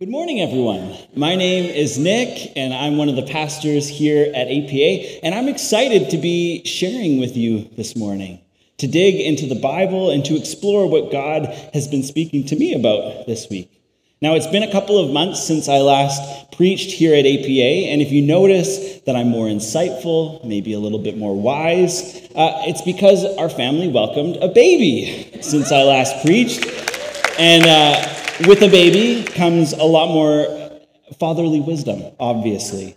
Good morning, everyone. My name is Nick, and I'm one of the pastors here at APA, and I'm excited to be sharing with you this morning, to dig into the Bible and to explore what God has been speaking to me about this week. Now, it's been a couple of months since I last preached here at APA, and if you notice that I'm more insightful, maybe a little bit more wise, uh, it's because our family welcomed a baby since I last preached. And uh, with a baby comes a lot more fatherly wisdom, obviously.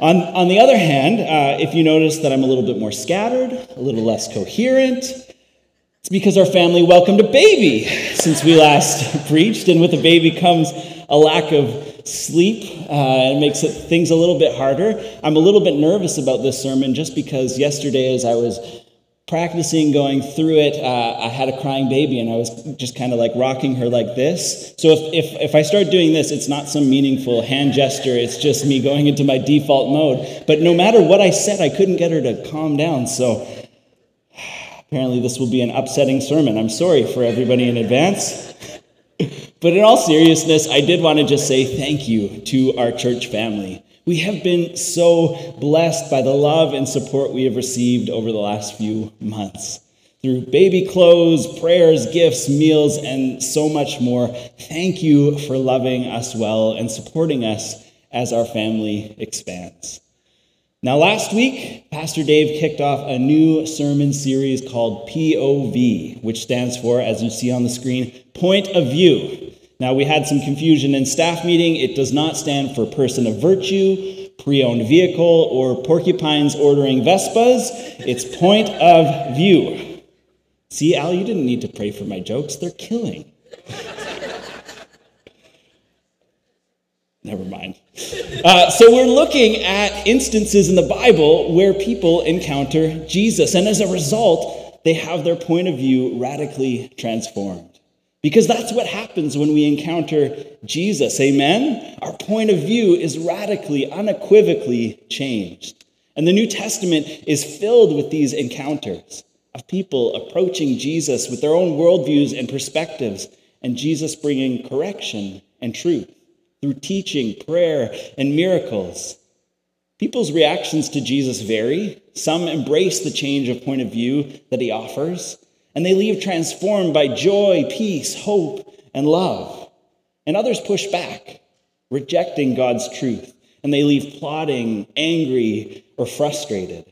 On, on the other hand, uh, if you notice that I'm a little bit more scattered, a little less coherent, it's because our family welcomed a baby since we last preached, and with a baby comes a lack of sleep. Uh, it makes it, things a little bit harder. I'm a little bit nervous about this sermon just because yesterday, as I was practicing going through it, uh, I had a crying baby and I was just kind of like rocking her like this. So if, if, if I start doing this, it's not some meaningful hand gesture, it's just me going into my default mode. But no matter what I said, I couldn't get her to calm down. So apparently, this will be an upsetting sermon. I'm sorry for everybody in advance. but in all seriousness, I did want to just say thank you to our church family. We have been so blessed by the love and support we have received over the last few months. Through baby clothes, prayers, gifts, meals, and so much more. Thank you for loving us well and supporting us as our family expands. Now, last week, Pastor Dave kicked off a new sermon series called POV, which stands for, as you see on the screen, Point of View. Now, we had some confusion in staff meeting. It does not stand for person of virtue, pre owned vehicle, or porcupines ordering Vespas. It's point of view. See, Al, you didn't need to pray for my jokes, they're killing. Never mind. Uh, so, we're looking at instances in the Bible where people encounter Jesus, and as a result, they have their point of view radically transformed. Because that's what happens when we encounter Jesus. Amen? Our point of view is radically, unequivocally changed. And the New Testament is filled with these encounters of people approaching Jesus with their own worldviews and perspectives, and Jesus bringing correction and truth through teaching, prayer, and miracles. People's reactions to Jesus vary. Some embrace the change of point of view that he offers, and they leave transformed by joy, peace, hope, and love. And others push back, rejecting God's truth, and they leave plotting, angry, or frustrated.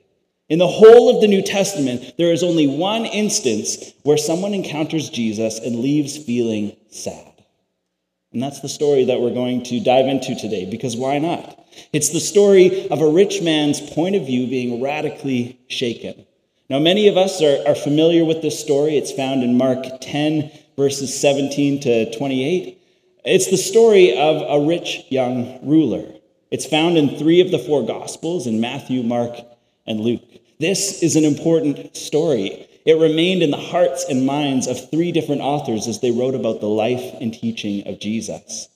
In the whole of the New Testament, there is only one instance where someone encounters Jesus and leaves feeling sad. And that's the story that we're going to dive into today, because why not? It's the story of a rich man's point of view being radically shaken. Now, many of us are, are familiar with this story. It's found in Mark 10, verses 17 to 28. It's the story of a rich young ruler. It's found in three of the four Gospels in Matthew, Mark, and Luke. This is an important story. It remained in the hearts and minds of three different authors as they wrote about the life and teaching of Jesus.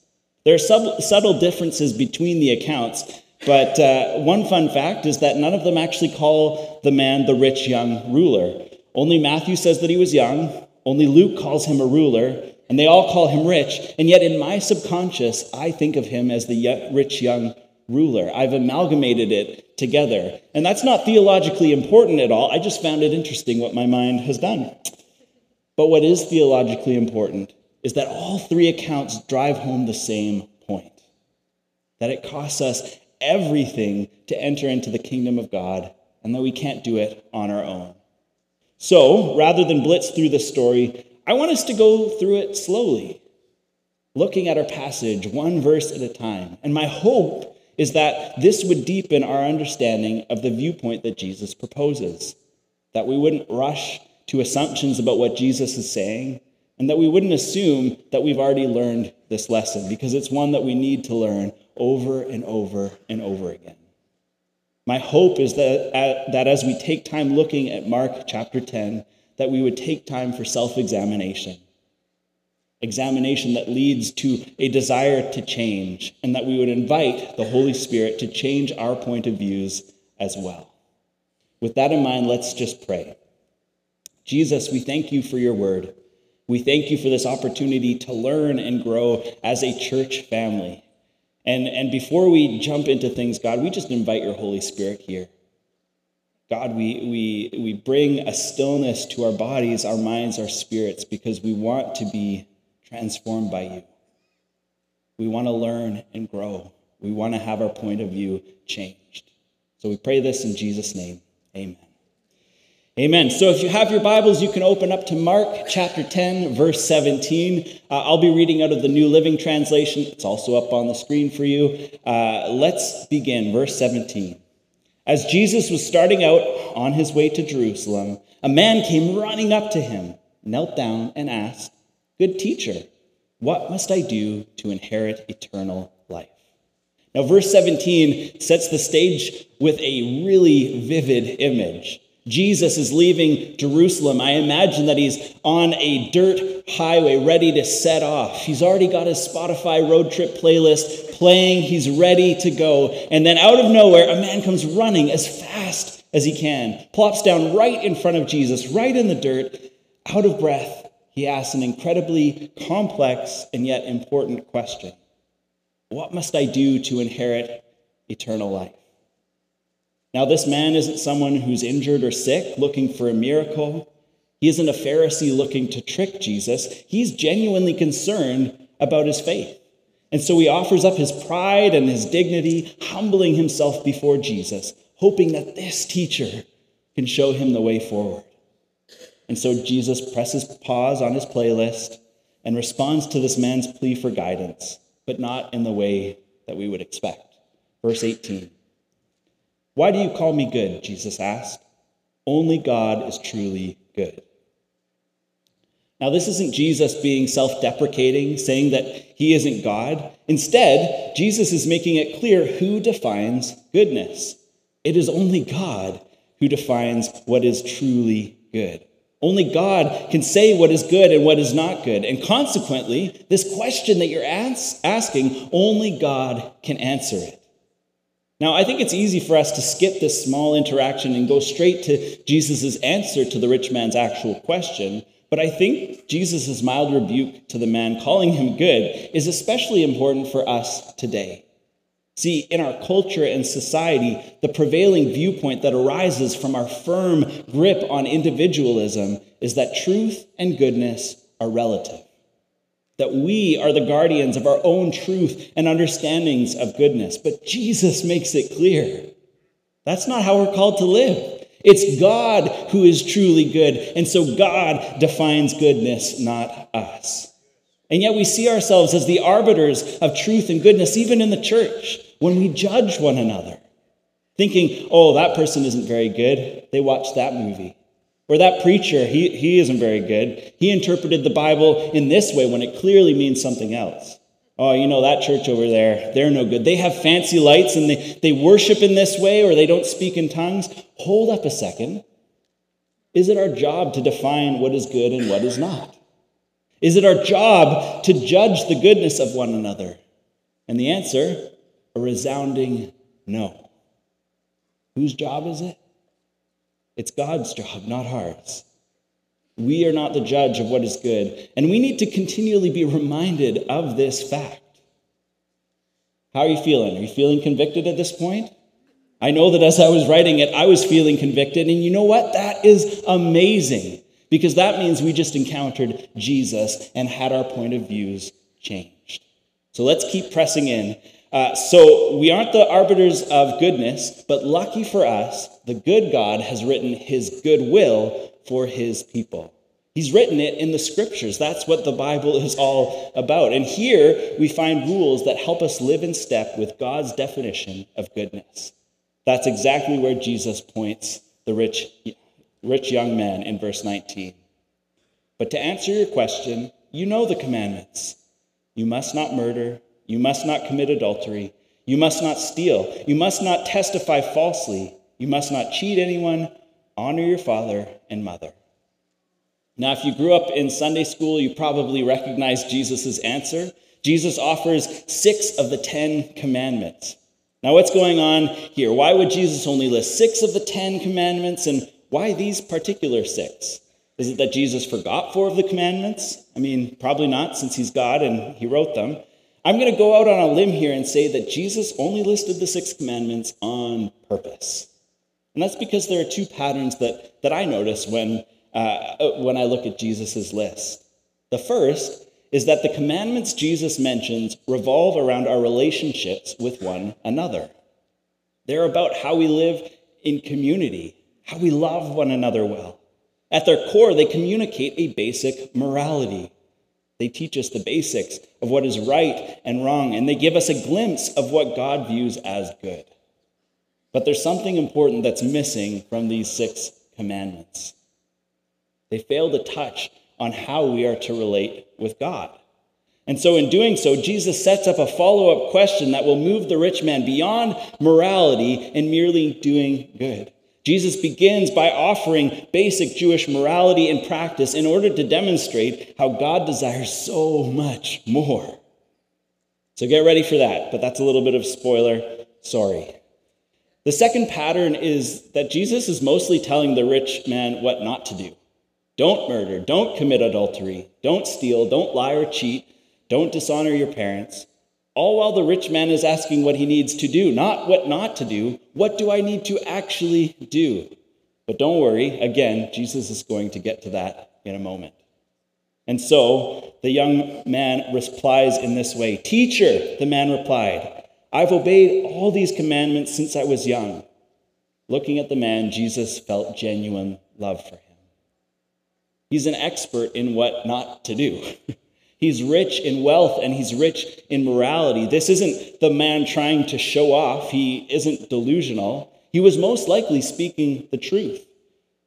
There are sub- subtle differences between the accounts, but uh, one fun fact is that none of them actually call the man the rich young ruler. Only Matthew says that he was young, only Luke calls him a ruler, and they all call him rich. And yet, in my subconscious, I think of him as the rich young ruler. I've amalgamated it together. And that's not theologically important at all. I just found it interesting what my mind has done. But what is theologically important is that all three accounts drive home the same point that it costs us everything to enter into the kingdom of God, and that we can't do it on our own. So, rather than blitz through this story, I want us to go through it slowly, looking at our passage one verse at a time. And my hope is that this would deepen our understanding of the viewpoint that Jesus proposes, that we wouldn't rush to assumptions about what Jesus is saying, and that we wouldn't assume that we've already learned this lesson, because it's one that we need to learn over and over and over again. My hope is that, uh, that as we take time looking at Mark chapter 10, that we would take time for self examination. Examination that leads to a desire to change, and that we would invite the Holy Spirit to change our point of views as well. With that in mind, let's just pray. Jesus, we thank you for your word. We thank you for this opportunity to learn and grow as a church family. And, and before we jump into things, God, we just invite your Holy Spirit here. God, we, we, we bring a stillness to our bodies, our minds, our spirits, because we want to be transformed by you. We want to learn and grow. We want to have our point of view changed. So we pray this in Jesus' name. Amen. Amen. So if you have your Bibles, you can open up to Mark chapter 10, verse 17. Uh, I'll be reading out of the New Living Translation. It's also up on the screen for you. Uh, let's begin, verse 17. As Jesus was starting out on his way to Jerusalem, a man came running up to him, knelt down, and asked, Good teacher, what must I do to inherit eternal life? Now, verse 17 sets the stage with a really vivid image. Jesus is leaving Jerusalem. I imagine that he's on a dirt highway ready to set off. He's already got his Spotify road trip playlist playing. He's ready to go. And then out of nowhere, a man comes running as fast as he can, plops down right in front of Jesus, right in the dirt, out of breath. He asks an incredibly complex and yet important question What must I do to inherit eternal life? Now, this man isn't someone who's injured or sick looking for a miracle. He isn't a Pharisee looking to trick Jesus. He's genuinely concerned about his faith. And so he offers up his pride and his dignity, humbling himself before Jesus, hoping that this teacher can show him the way forward. And so Jesus presses pause on his playlist and responds to this man's plea for guidance, but not in the way that we would expect. Verse 18. Why do you call me good? Jesus asked. Only God is truly good. Now, this isn't Jesus being self deprecating, saying that he isn't God. Instead, Jesus is making it clear who defines goodness. It is only God who defines what is truly good. Only God can say what is good and what is not good. And consequently, this question that you're asking, only God can answer it. Now, I think it's easy for us to skip this small interaction and go straight to Jesus' answer to the rich man's actual question. But I think Jesus' mild rebuke to the man, calling him good, is especially important for us today. See, in our culture and society, the prevailing viewpoint that arises from our firm grip on individualism is that truth and goodness are relative that we are the guardians of our own truth and understandings of goodness. But Jesus makes it clear that's not how we're called to live. It's God who is truly good. And so God defines goodness, not us. And yet we see ourselves as the arbiters of truth and goodness, even in the church, when we judge one another, thinking, oh, that person isn't very good. They watched that movie. Or that preacher, he, he isn't very good. He interpreted the Bible in this way when it clearly means something else. Oh, you know, that church over there, they're no good. They have fancy lights and they, they worship in this way or they don't speak in tongues. Hold up a second. Is it our job to define what is good and what is not? Is it our job to judge the goodness of one another? And the answer, a resounding no. Whose job is it? It's God's job, not ours. We are not the judge of what is good, and we need to continually be reminded of this fact. How are you feeling? Are you feeling convicted at this point? I know that as I was writing it, I was feeling convicted, and you know what? That is amazing because that means we just encountered Jesus and had our point of views changed. So let's keep pressing in uh, so we aren't the arbiters of goodness, but lucky for us, the good God has written his goodwill for his people. He's written it in the scriptures. That's what the Bible is all about. And here we find rules that help us live in step with God's definition of goodness. That's exactly where Jesus points the rich, rich young man in verse 19. But to answer your question, you know the commandments. You must not murder. You must not commit adultery. You must not steal. You must not testify falsely. You must not cheat anyone. Honor your father and mother. Now, if you grew up in Sunday school, you probably recognize Jesus' answer. Jesus offers six of the Ten Commandments. Now, what's going on here? Why would Jesus only list six of the Ten Commandments, and why these particular six? Is it that Jesus forgot four of the commandments? I mean, probably not, since he's God and he wrote them. I'm going to go out on a limb here and say that Jesus only listed the six commandments on purpose. And that's because there are two patterns that, that I notice when, uh, when I look at Jesus' list. The first is that the commandments Jesus mentions revolve around our relationships with one another. They're about how we live in community, how we love one another well. At their core, they communicate a basic morality. They teach us the basics of what is right and wrong, and they give us a glimpse of what God views as good. But there's something important that's missing from these six commandments. They fail to touch on how we are to relate with God. And so, in doing so, Jesus sets up a follow up question that will move the rich man beyond morality and merely doing good. Jesus begins by offering basic Jewish morality and practice in order to demonstrate how God desires so much more. So get ready for that, but that's a little bit of spoiler. Sorry. The second pattern is that Jesus is mostly telling the rich man what not to do. Don't murder, don't commit adultery, don't steal, don't lie or cheat, don't dishonor your parents. All while the rich man is asking what he needs to do, not what not to do. What do I need to actually do? But don't worry, again, Jesus is going to get to that in a moment. And so the young man replies in this way Teacher, the man replied, I've obeyed all these commandments since I was young. Looking at the man, Jesus felt genuine love for him. He's an expert in what not to do. He's rich in wealth and he's rich in morality. This isn't the man trying to show off, he isn't delusional. He was most likely speaking the truth.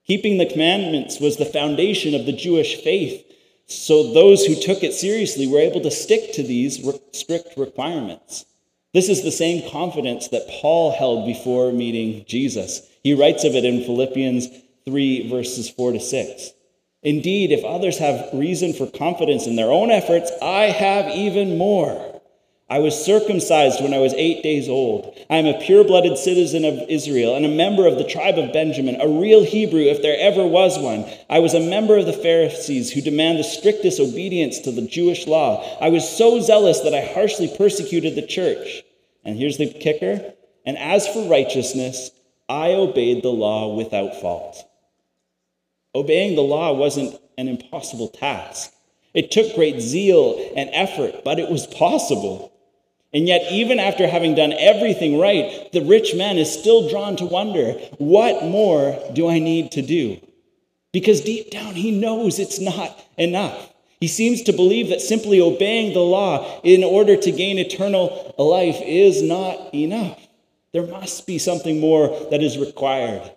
Keeping the commandments was the foundation of the Jewish faith, so those who took it seriously were able to stick to these strict requirements. This is the same confidence that Paul held before meeting Jesus. He writes of it in Philippians 3, verses 4 to 6. Indeed, if others have reason for confidence in their own efforts, I have even more. I was circumcised when I was eight days old. I am a pure blooded citizen of Israel and a member of the tribe of Benjamin, a real Hebrew if there ever was one. I was a member of the Pharisees who demand the strictest obedience to the Jewish law. I was so zealous that I harshly persecuted the church. And here's the kicker and as for righteousness, I obeyed the law without fault. Obeying the law wasn't an impossible task. It took great zeal and effort, but it was possible. And yet, even after having done everything right, the rich man is still drawn to wonder what more do I need to do? Because deep down, he knows it's not enough. He seems to believe that simply obeying the law in order to gain eternal life is not enough. There must be something more that is required.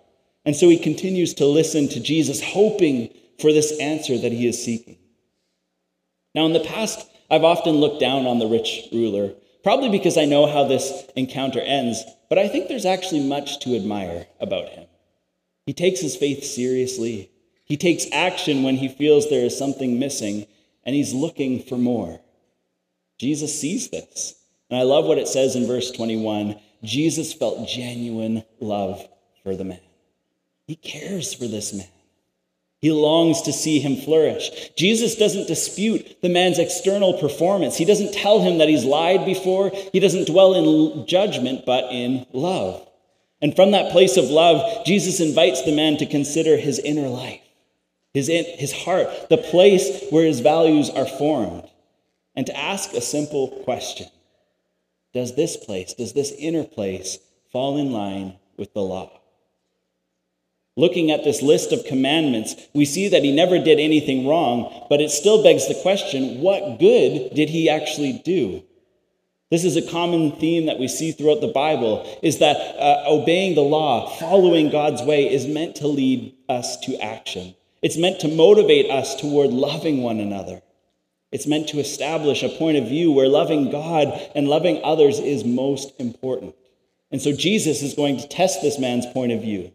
And so he continues to listen to Jesus, hoping for this answer that he is seeking. Now, in the past, I've often looked down on the rich ruler, probably because I know how this encounter ends, but I think there's actually much to admire about him. He takes his faith seriously, he takes action when he feels there is something missing, and he's looking for more. Jesus sees this. And I love what it says in verse 21 Jesus felt genuine love for the man. He cares for this man. He longs to see him flourish. Jesus doesn't dispute the man's external performance. He doesn't tell him that he's lied before. He doesn't dwell in judgment, but in love. And from that place of love, Jesus invites the man to consider his inner life, his, in, his heart, the place where his values are formed, and to ask a simple question Does this place, does this inner place fall in line with the law? Looking at this list of commandments, we see that he never did anything wrong, but it still begs the question what good did he actually do? This is a common theme that we see throughout the Bible is that uh, obeying the law, following God's way is meant to lead us to action. It's meant to motivate us toward loving one another. It's meant to establish a point of view where loving God and loving others is most important. And so Jesus is going to test this man's point of view.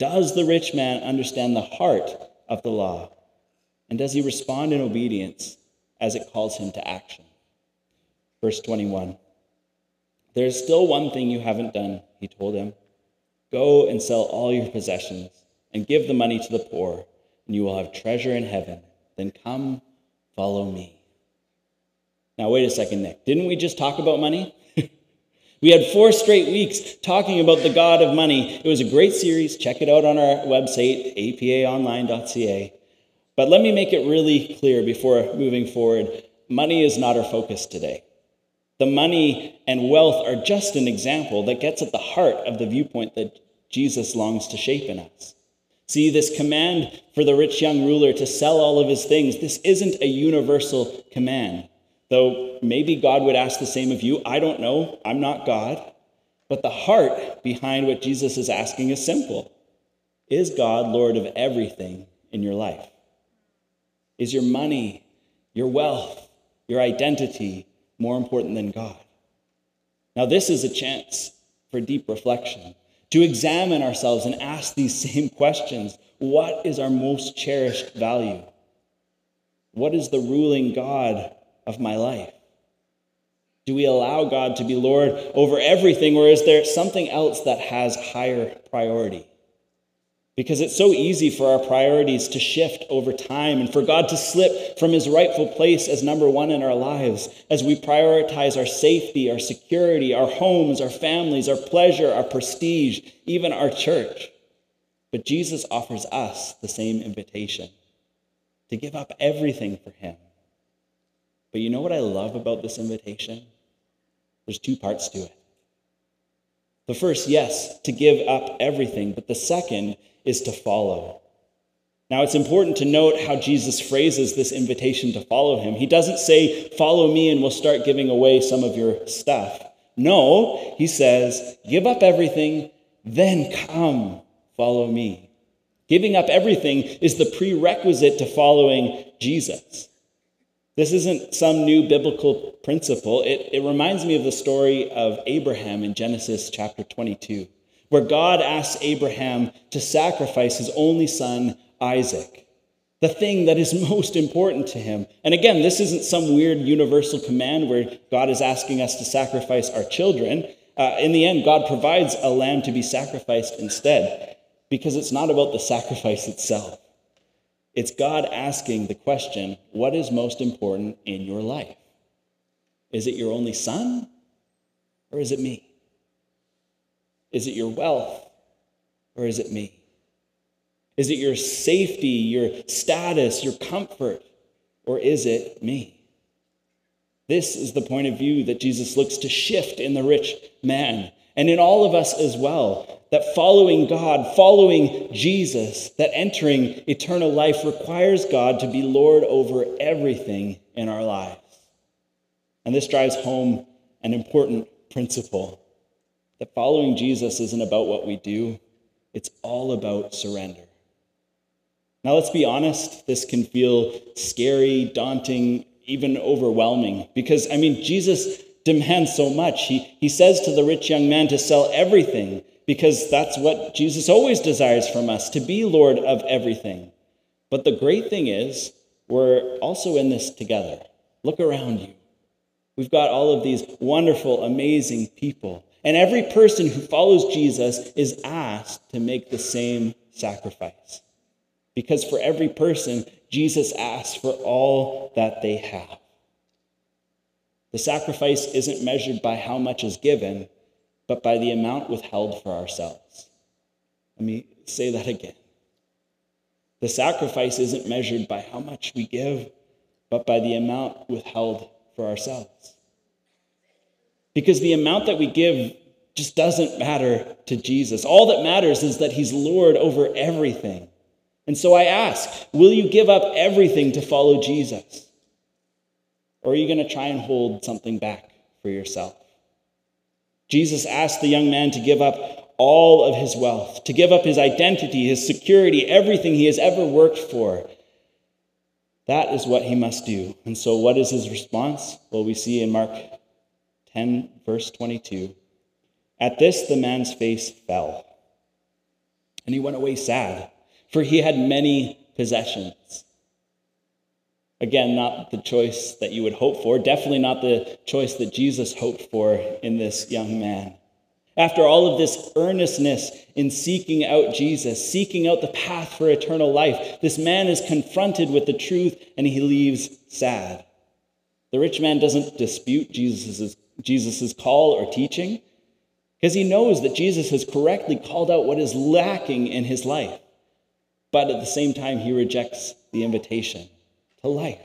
Does the rich man understand the heart of the law? And does he respond in obedience as it calls him to action? Verse 21 There is still one thing you haven't done, he told him. Go and sell all your possessions and give the money to the poor, and you will have treasure in heaven. Then come, follow me. Now, wait a second, Nick. Didn't we just talk about money? we had four straight weeks talking about the God of money. It was a great series. Check it out on our website, apaonline.ca. But let me make it really clear before moving forward money is not our focus today. The money and wealth are just an example that gets at the heart of the viewpoint that Jesus longs to shape in us. See, this command for the rich young ruler to sell all of his things, this isn't a universal command. Though maybe God would ask the same of you. I don't know. I'm not God. But the heart behind what Jesus is asking is simple Is God Lord of everything in your life? Is your money, your wealth, your identity, more important than God? Now, this is a chance for deep reflection, to examine ourselves and ask these same questions. What is our most cherished value? What is the ruling God of my life? Do we allow God to be Lord over everything, or is there something else that has higher priority? Because it's so easy for our priorities to shift over time and for God to slip from his rightful place as number one in our lives as we prioritize our safety, our security, our homes, our families, our pleasure, our prestige, even our church. But Jesus offers us the same invitation to give up everything for him. But you know what I love about this invitation? There's two parts to it. The first, yes, to give up everything, but the second is to follow. Now, it's important to note how Jesus phrases this invitation to follow him. He doesn't say, Follow me and we'll start giving away some of your stuff. No, he says, Give up everything, then come, follow me. Giving up everything is the prerequisite to following Jesus. This isn't some new biblical principle. It, it reminds me of the story of Abraham in Genesis chapter 22 where God asks Abraham to sacrifice his only son, Isaac, the thing that is most important to him. And again, this isn't some weird universal command where God is asking us to sacrifice our children. Uh, in the end, God provides a lamb to be sacrificed instead, because it's not about the sacrifice itself. It's God asking the question what is most important in your life? Is it your only son, or is it me? Is it your wealth or is it me? Is it your safety, your status, your comfort, or is it me? This is the point of view that Jesus looks to shift in the rich man and in all of us as well. That following God, following Jesus, that entering eternal life requires God to be Lord over everything in our lives. And this drives home an important principle that following Jesus isn't about what we do, it's all about surrender. Now, let's be honest, this can feel scary, daunting, even overwhelming, because, I mean, Jesus demands so much. He, he says to the rich young man to sell everything, because that's what Jesus always desires from us to be Lord of everything. But the great thing is, we're also in this together. Look around you. We've got all of these wonderful, amazing people and every person who follows Jesus is asked to make the same sacrifice. Because for every person, Jesus asks for all that they have. The sacrifice isn't measured by how much is given, but by the amount withheld for ourselves. Let me say that again. The sacrifice isn't measured by how much we give, but by the amount withheld for ourselves. Because the amount that we give just doesn't matter to Jesus. All that matters is that he's Lord over everything. And so I ask, will you give up everything to follow Jesus? Or are you going to try and hold something back for yourself? Jesus asked the young man to give up all of his wealth, to give up his identity, his security, everything he has ever worked for. That is what he must do. And so, what is his response? Well, we see in Mark 10, verse 22. At this, the man's face fell, and he went away sad, for he had many possessions. Again, not the choice that you would hope for, definitely not the choice that Jesus hoped for in this young man. After all of this earnestness in seeking out Jesus, seeking out the path for eternal life, this man is confronted with the truth and he leaves sad. The rich man doesn't dispute Jesus' Jesus' call or teaching because he knows that Jesus has correctly called out what is lacking in his life. But at the same time, he rejects the invitation to life.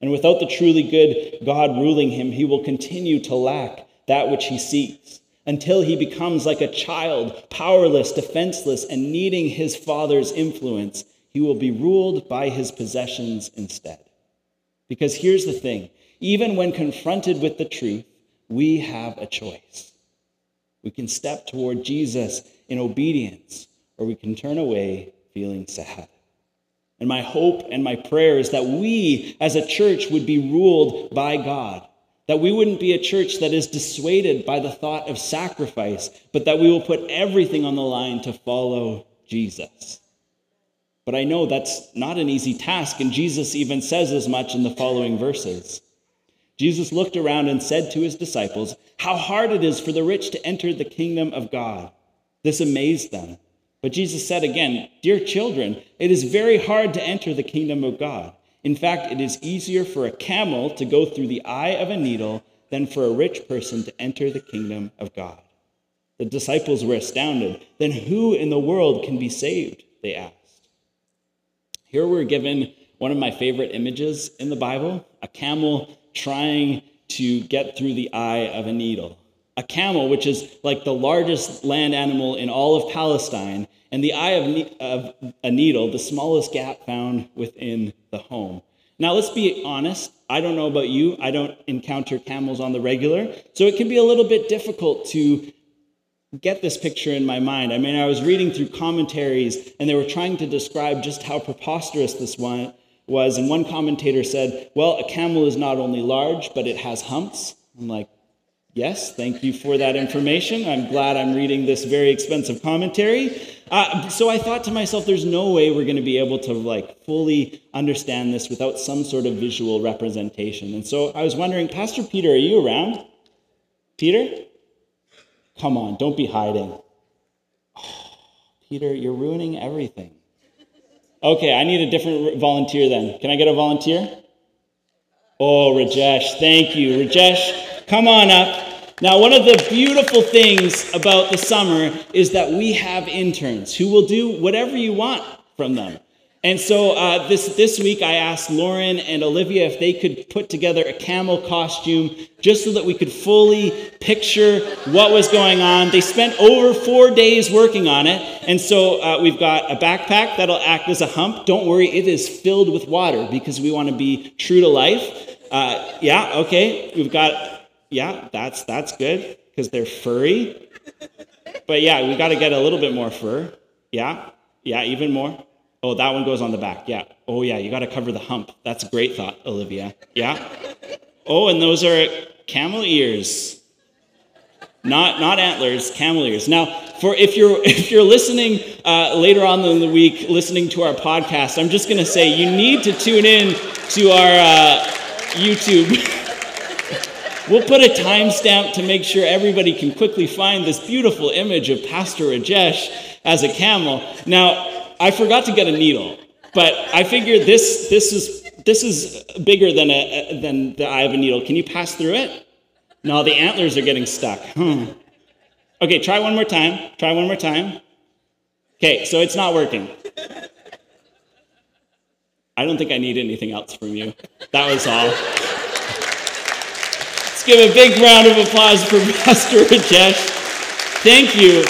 And without the truly good God ruling him, he will continue to lack that which he seeks until he becomes like a child, powerless, defenseless, and needing his father's influence. He will be ruled by his possessions instead. Because here's the thing even when confronted with the truth, we have a choice. We can step toward Jesus in obedience, or we can turn away feeling sad. And my hope and my prayer is that we as a church would be ruled by God. That we wouldn't be a church that is dissuaded by the thought of sacrifice, but that we will put everything on the line to follow Jesus. But I know that's not an easy task, and Jesus even says as much in the following verses. Jesus looked around and said to his disciples, How hard it is for the rich to enter the kingdom of God. This amazed them. But Jesus said again, Dear children, it is very hard to enter the kingdom of God. In fact, it is easier for a camel to go through the eye of a needle than for a rich person to enter the kingdom of God. The disciples were astounded. Then who in the world can be saved? They asked. Here we're given one of my favorite images in the Bible a camel trying to get through the eye of a needle. A camel, which is like the largest land animal in all of Palestine, and the eye of, of a needle, the smallest gap found within the home. Now, let's be honest. I don't know about you. I don't encounter camels on the regular. So it can be a little bit difficult to get this picture in my mind. I mean, I was reading through commentaries and they were trying to describe just how preposterous this one was. And one commentator said, well, a camel is not only large, but it has humps. I'm like, yes, thank you for that information. I'm glad I'm reading this very expensive commentary. Uh, so I thought to myself, there's no way we're going to be able to like fully understand this without some sort of visual representation. And so I was wondering, Pastor Peter, are you around? Peter? Come on, don't be hiding. Peter, you're ruining everything. Okay, I need a different volunteer then. Can I get a volunteer? Oh, Rajesh, thank you. Rajesh, come on up. Now, one of the beautiful things about the summer is that we have interns who will do whatever you want from them. And so uh, this, this week, I asked Lauren and Olivia if they could put together a camel costume just so that we could fully picture what was going on. They spent over four days working on it. And so uh, we've got a backpack that'll act as a hump. Don't worry, it is filled with water because we want to be true to life. Uh, yeah, okay. We've got yeah, that's that's good because they're furry. But yeah, we got to get a little bit more fur. Yeah, yeah, even more. Oh, that one goes on the back. Yeah. Oh yeah, you got to cover the hump. That's a great thought, Olivia. Yeah. Oh, and those are camel ears. Not not antlers, camel ears. Now, for if you're if you're listening uh, later on in the week, listening to our podcast, I'm just to say you need to tune in to our uh, YouTube. We'll put a timestamp to make sure everybody can quickly find this beautiful image of Pastor Rajesh as a camel. Now, I forgot to get a needle, but I figured this, this, is, this is bigger than, a, than the eye of a needle. Can you pass through it? No, the antlers are getting stuck. Hmm. Okay, try one more time. Try one more time. Okay, so it's not working. I don't think I need anything else from you. That was all give a big round of applause for Pastor Rajesh. Thank you.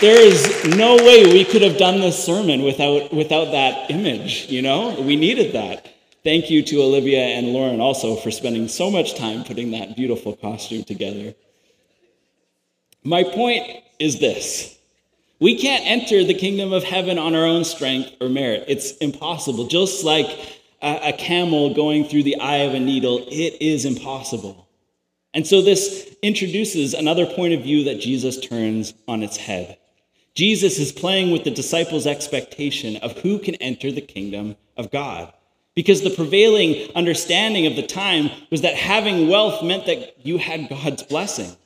There is no way we could have done this sermon without, without that image, you know? We needed that. Thank you to Olivia and Lauren also for spending so much time putting that beautiful costume together. My point is this we can't enter the kingdom of heaven on our own strength or merit. It's impossible. Just like a, a camel going through the eye of a needle, it is impossible. And so this introduces another point of view that Jesus turns on its head. Jesus is playing with the disciples' expectation of who can enter the kingdom of God. Because the prevailing understanding of the time was that having wealth meant that you had God's blessing.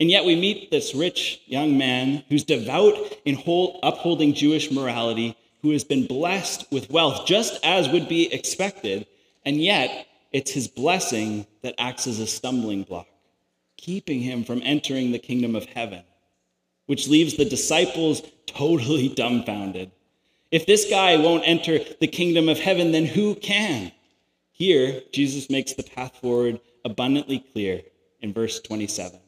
And yet we meet this rich young man who's devout in whole, upholding Jewish morality, who has been blessed with wealth, just as would be expected. And yet it's his blessing that acts as a stumbling block, keeping him from entering the kingdom of heaven, which leaves the disciples totally dumbfounded. If this guy won't enter the kingdom of heaven, then who can? Here, Jesus makes the path forward abundantly clear in verse 27.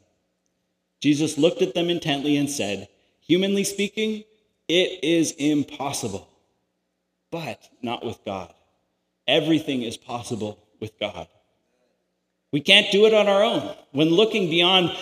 Jesus looked at them intently and said, Humanly speaking, it is impossible, but not with God. Everything is possible with God. We can't do it on our own. When looking beyond,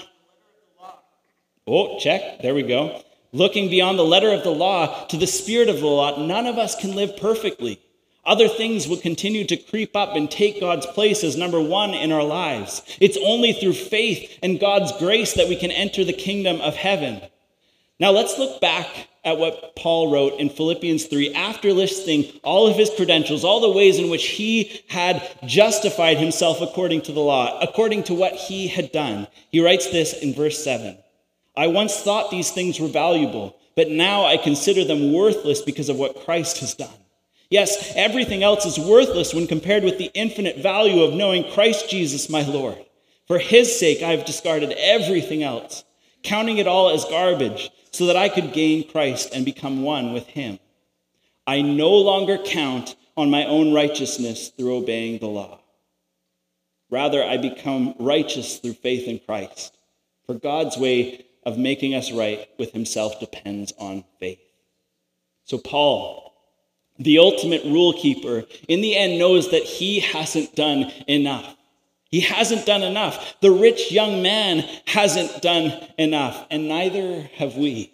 oh, check, there we go. Looking beyond the letter of the law to the spirit of the law, none of us can live perfectly. Other things will continue to creep up and take God's place as number one in our lives. It's only through faith and God's grace that we can enter the kingdom of heaven. Now let's look back at what Paul wrote in Philippians 3 after listing all of his credentials, all the ways in which he had justified himself according to the law, according to what he had done. He writes this in verse 7 I once thought these things were valuable, but now I consider them worthless because of what Christ has done. Yes, everything else is worthless when compared with the infinite value of knowing Christ Jesus, my Lord. For his sake, I have discarded everything else, counting it all as garbage, so that I could gain Christ and become one with him. I no longer count on my own righteousness through obeying the law. Rather, I become righteous through faith in Christ. For God's way of making us right with himself depends on faith. So, Paul, the ultimate rule keeper, in the end knows that he hasn't done enough. He hasn't done enough. The rich young man hasn't done enough, and neither have we.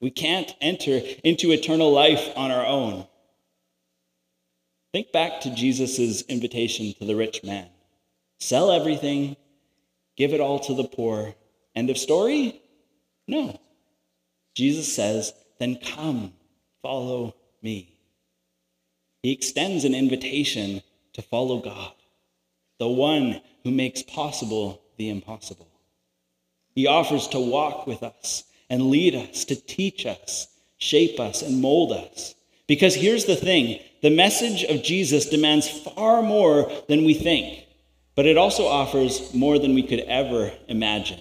We can't enter into eternal life on our own. Think back to Jesus' invitation to the rich man sell everything, give it all to the poor. End of story? No. Jesus says, then come, follow me. He extends an invitation to follow God, the one who makes possible the impossible. He offers to walk with us and lead us, to teach us, shape us, and mold us. Because here's the thing the message of Jesus demands far more than we think, but it also offers more than we could ever imagine.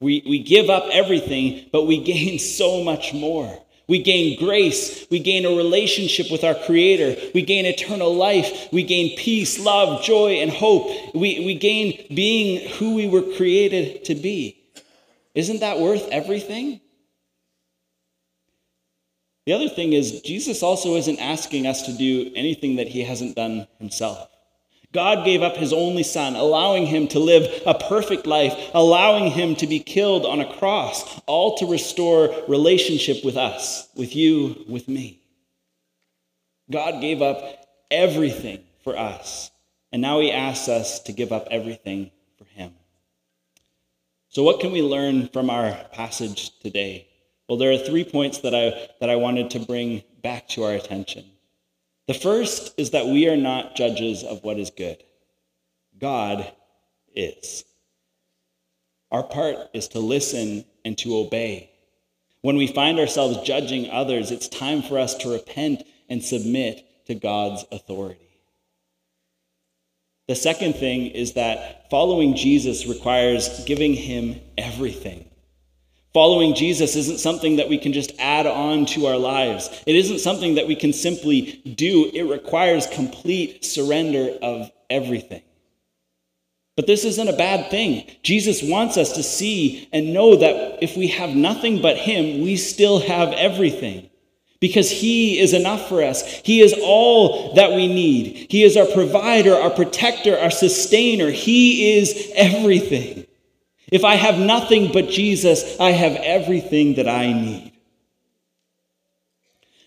We, we give up everything, but we gain so much more. We gain grace. We gain a relationship with our Creator. We gain eternal life. We gain peace, love, joy, and hope. We, we gain being who we were created to be. Isn't that worth everything? The other thing is, Jesus also isn't asking us to do anything that he hasn't done himself. God gave up his only son, allowing him to live a perfect life, allowing him to be killed on a cross, all to restore relationship with us, with you, with me. God gave up everything for us, and now he asks us to give up everything for him. So, what can we learn from our passage today? Well, there are three points that I, that I wanted to bring back to our attention. The first is that we are not judges of what is good, God is. Our part is to listen and to obey. When we find ourselves judging others, it's time for us to repent and submit to God's authority. The second thing is that following Jesus requires giving him everything. Following Jesus isn't something that we can just add on to our lives. It isn't something that we can simply do. It requires complete surrender of everything. But this isn't a bad thing. Jesus wants us to see and know that if we have nothing but Him, we still have everything. Because He is enough for us. He is all that we need. He is our provider, our protector, our sustainer. He is everything. If I have nothing but Jesus, I have everything that I need.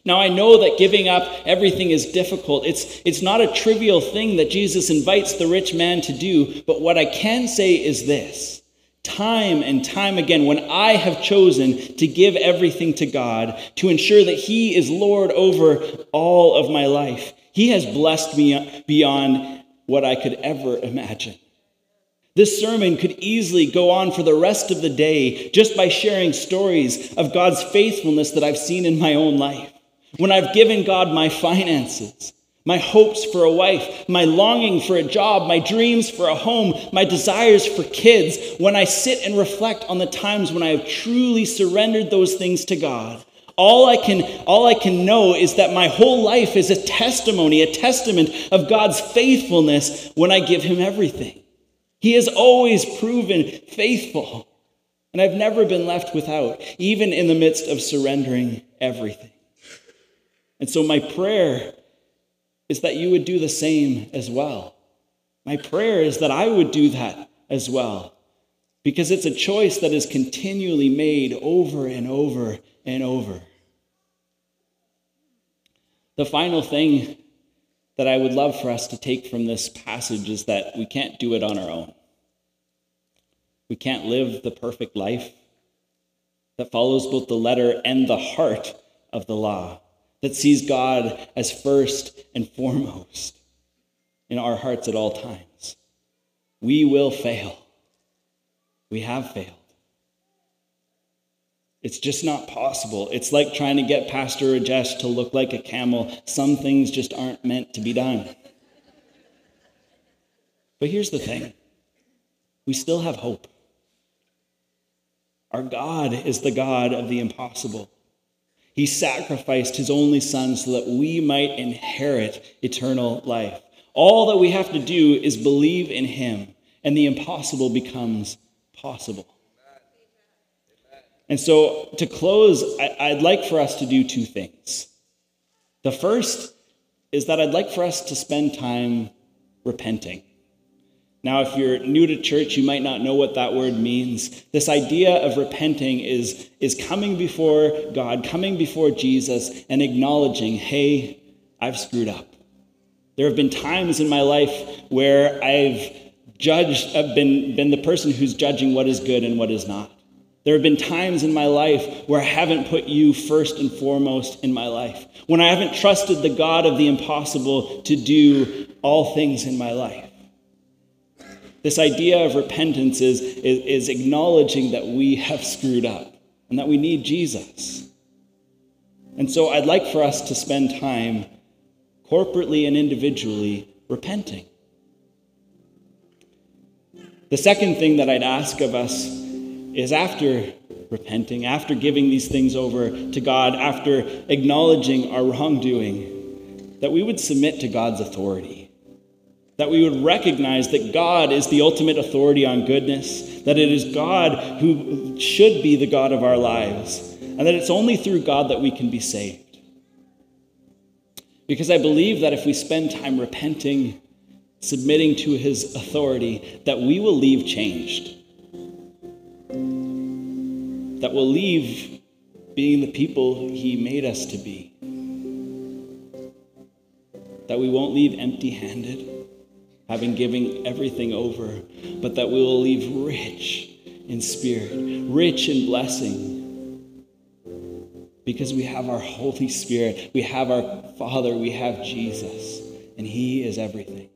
Now, I know that giving up everything is difficult. It's, it's not a trivial thing that Jesus invites the rich man to do, but what I can say is this time and time again, when I have chosen to give everything to God, to ensure that He is Lord over all of my life, He has blessed me beyond what I could ever imagine. This sermon could easily go on for the rest of the day just by sharing stories of God's faithfulness that I've seen in my own life. When I've given God my finances, my hopes for a wife, my longing for a job, my dreams for a home, my desires for kids, when I sit and reflect on the times when I have truly surrendered those things to God, all I can all I can know is that my whole life is a testimony, a testament of God's faithfulness when I give him everything. He has always proven faithful, and I've never been left without, even in the midst of surrendering everything. And so my prayer is that you would do the same as well. My prayer is that I would do that as well. Because it's a choice that is continually made over and over and over. The final thing that I would love for us to take from this passage is that we can't do it on our own. We can't live the perfect life that follows both the letter and the heart of the law, that sees God as first and foremost in our hearts at all times. We will fail. We have failed. It's just not possible. It's like trying to get Pastor Rajesh to look like a camel. Some things just aren't meant to be done. But here's the thing we still have hope. Our God is the God of the impossible. He sacrificed his only son so that we might inherit eternal life. All that we have to do is believe in him, and the impossible becomes possible. And so, to close, I'd like for us to do two things. The first is that I'd like for us to spend time repenting. Now, if you're new to church, you might not know what that word means. This idea of repenting is, is coming before God, coming before Jesus, and acknowledging, hey, I've screwed up. There have been times in my life where I've judged, I've been, been the person who's judging what is good and what is not. There have been times in my life where I haven't put you first and foremost in my life, when I haven't trusted the God of the impossible to do all things in my life. This idea of repentance is, is, is acknowledging that we have screwed up and that we need Jesus. And so I'd like for us to spend time corporately and individually repenting. The second thing that I'd ask of us is after repenting, after giving these things over to God, after acknowledging our wrongdoing, that we would submit to God's authority. That we would recognize that God is the ultimate authority on goodness, that it is God who should be the God of our lives, and that it's only through God that we can be saved. Because I believe that if we spend time repenting, submitting to his authority, that we will leave changed that will leave being the people He made us to be. That we won't leave empty handed, having given everything over, but that we will leave rich in spirit, rich in blessing. Because we have our Holy Spirit, we have our Father, we have Jesus, and He is everything.